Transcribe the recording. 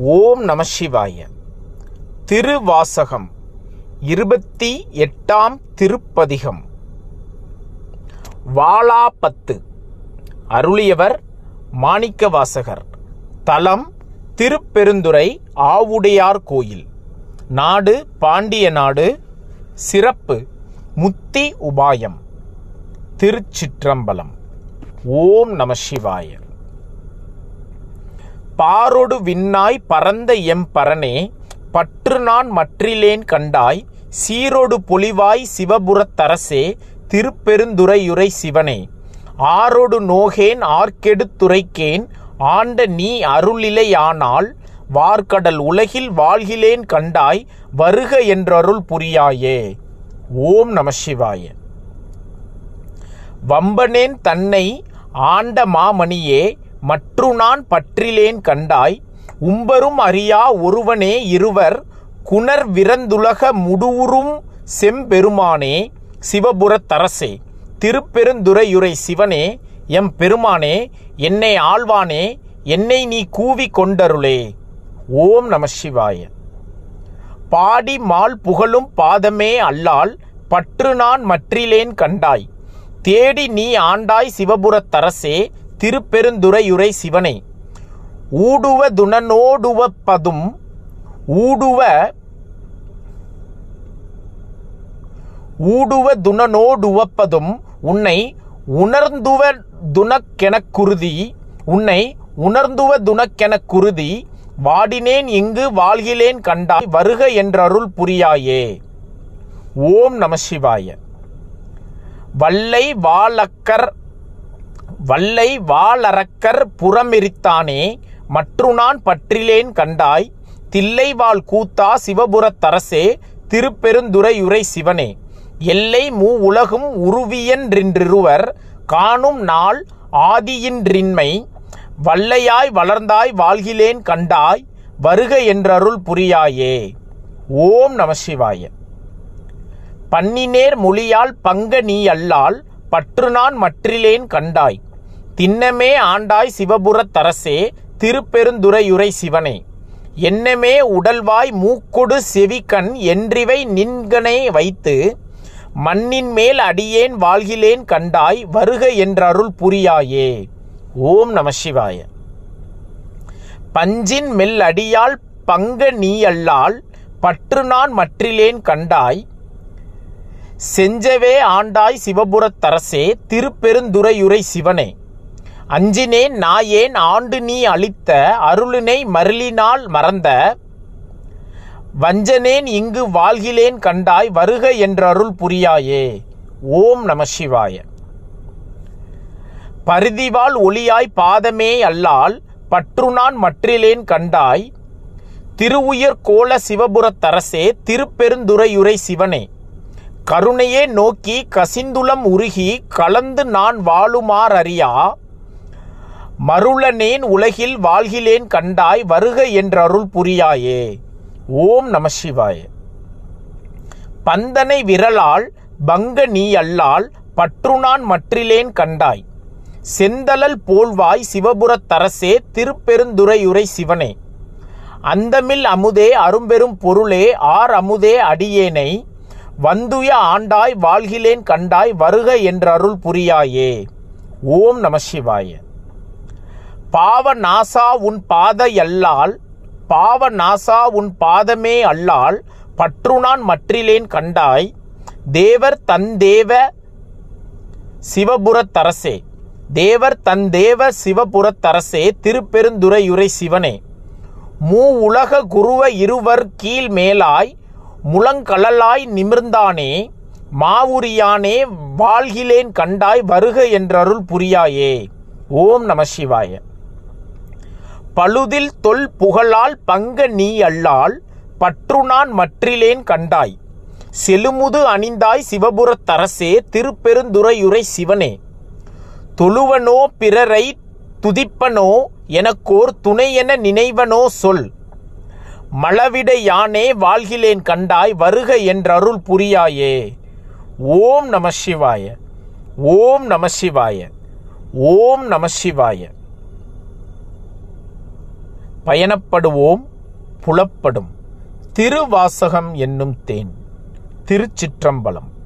ஓம் நம சிவாய. திருவாசகம் இருபத்தி எட்டாம் திருப்பதிகம். வாளாபத்து அருளியவர் மாணிக்கவாசகர். தலம் திருப்பெருந்துறை ஆவுடையார் கோயில். நாடு பாண்டிய நாடு. சிறப்பு முத்தி உபாயம். திருச்சிற்றம்பலம். ஓம் நம சிவாய. பாரொடு விண்ணாய் பரந்த எம் பரனே பற்று நான் மற்றிலேன் கண்டாய் சீரொடு பொலிவாய் சிவபுரத்தரசே திருப்பெருந்துறையுரை சிவனே. ஆரொடு நோகேன் ஆர்க்கெடுத்துரைக்கேன் ஆண்ட நீ அருளிலையானால் வார்க்கடல் உலகில் வாழ்கிலேன் கண்டாய் வருக என்றருள் புரியாயே. ஓம் நம சிவாய. வம்பனேன் தன்னை ஆண்ட மாமணியே மற்று நான் பற்றிலேன் கண்டாய் உம்பரும் அறியா ஒருவனே இருவர் குணர் விரந்துலக முடுவுறும் செம்பெருமானே சிவபுரத்தரசே திருப்பெருந்துறையுரை சிவனே எம் பெருமானே என்னை ஆழ்வானே என்னை நீ கூவி கொண்டருளே. ஓம் நம சிவாய. பாடி மால் புகழும் பாதமே அல்லால் பற்று நான் மற்றிலேன் கண்டாய். தேடி நீ ஆண்டாய் சிவபுரத்தரசே திருப்பெருந்துறையுரை சிவனை. ஊடுவ துணனோடுவப்பதும் ஊடுவ ஊடுவ துணனோடுவப்பதும் உன்னை உணர்ந்துவ துணக்கெனக் குருதி உன்னை உணர்ந்துவ துணக்கெனக் குருதி வாடினேன் இங்கு வாழ்கிலேன் கண்டாய் வருக என்றருள் புரியாயே. ஓம் நம சிவாய. வல்லை வாழக்கர் வல்லை வாளரக்கர் புறமெரித்தானே மற்று நான் பற்றிலேன் கண்டாய் தில்லைவாள் கூத்தா சிவபுரத்தரசே திருப்பெருந்துறையுரை சிவனே. எல்லை மூ உலகும் உருவியன்றின்றிருவர் காணும் நாள் ஆதியின்றின்மை வல்லையாய் வளர்ந்தாய் வாழ்கிலேன் கண்டாய் வருக என்றருள் புரியாயே. ஓம் நம சிவாய. பன்னினேர் மொழியால் பங்க நீ அல்லால் பற்று நான் மற்றிலேன் கண்டாய் திண்ணமே ஆண்டாய் சிவபுரத்தரசே திருப்பெருந்துறையுரை சிவனே. என்னமே உடல்வாய் மூக்கொடு செவிக்கண் என்றிவை நின்கனே வைத்து மண்ணின் மேல் அடியேன் வாழ்கிலேன் கண்டாய் வருக என்றருள் புரியாயே. ஓம் நம சிவாய. பஞ்சின் மெல் அடியால் பங்க நீயல்லால் பற்று நான் மற்றிலேன் கண்டாய் செஞ்சவே ஆண்டாய் சிவபுரத்தரசே திருப்பெருந்துறையுரை சிவனே. அஞ்சினேன் நாயேன் ஆண்டு நீ அளித்த அருளினை மருளினால் மறந்த. வஞ்சனேன் இங்கு வாழ்கிலேன் கண்டாய் வருக என்றருள் புரியாயே. ஓம் நம சிவாய. பரிதிவாள் ஒளியாய் பாதமே அல்லால் பற்று நான் மற்றிலேன் கண்டாய். திருவுயர் கோல சிவபுரத்தரசே திருப்பெருந்துறையுரை சிவனே. கருணையே நோக்கி கசிந்துளம் உருகி கலந்து நான் வாழுமாறறியா? மருளனேன் உலகில் வாழ்கிலேன் கண்டாய் வருக என்றருள் புரியாயே. ஓம் நம சிவாய. பந்தனை விரலால் பங்க நீ அல்லால் பற்றுநான் மற்றிலேன் கண்டாய். செந்தலல் போல்வாய் சிவபுரத்தரசே திருப்பெருந்துறையுரை சிவனே. அந்தமில் அமுதே அரும்பெரும் பொருளே ஆர் அமுதே அடியேனை. வந்துய ஆண்டாய் வாழ்கிலேன் கண்டாய் வருக என்றருள் புரியாயே. ஓம் நம சிவாய. பாவ நாசா உன் பாத அல்லால் பாவ நாசா உன் பாதமே அல்லால் பற்று நான் மற்றிலேன் கண்டாய் தேவர் தந்தேவ சிவபுரத்தரசே தேவர் தந்தேவ சிவபுரத்தரசே திருப்பெருந்துறையுரை சிவனே. மூ உலக குருவ இருவர் கீழ் மேலாய் முழங்கழலாய் நிமிர்ந்தானே மாவுரியானே வாழ்கிலேன் கண்டாய் வருக என்றருள் புரியாயே. ஓம் நம சிவாய. பழுதில் தொல் புகழால் பங்க நீ அல்லால் பற்று நான் மற்றிலேன் கண்டாய். செலுமுது அணிந்தாய் சிவபுரத்தரசே திருப்பெருந்துறையுரை சிவனே. தொழுவனோ பிறரை துதிப்பனோ எனக்கோர் துணை என நினைவனோ சொல். மளவிட யானே வாழ்கிலேன் கண்டாய் வருக என்றருள் புரியாயே. ஓம் நம சிவாய ஓம் நம சிவாய ஓம் நம சிவாய. பயணப்படுவோம் புலப்படும். திருவாசகம் என்னும் தேன். திருச்சிற்றம்பலம்.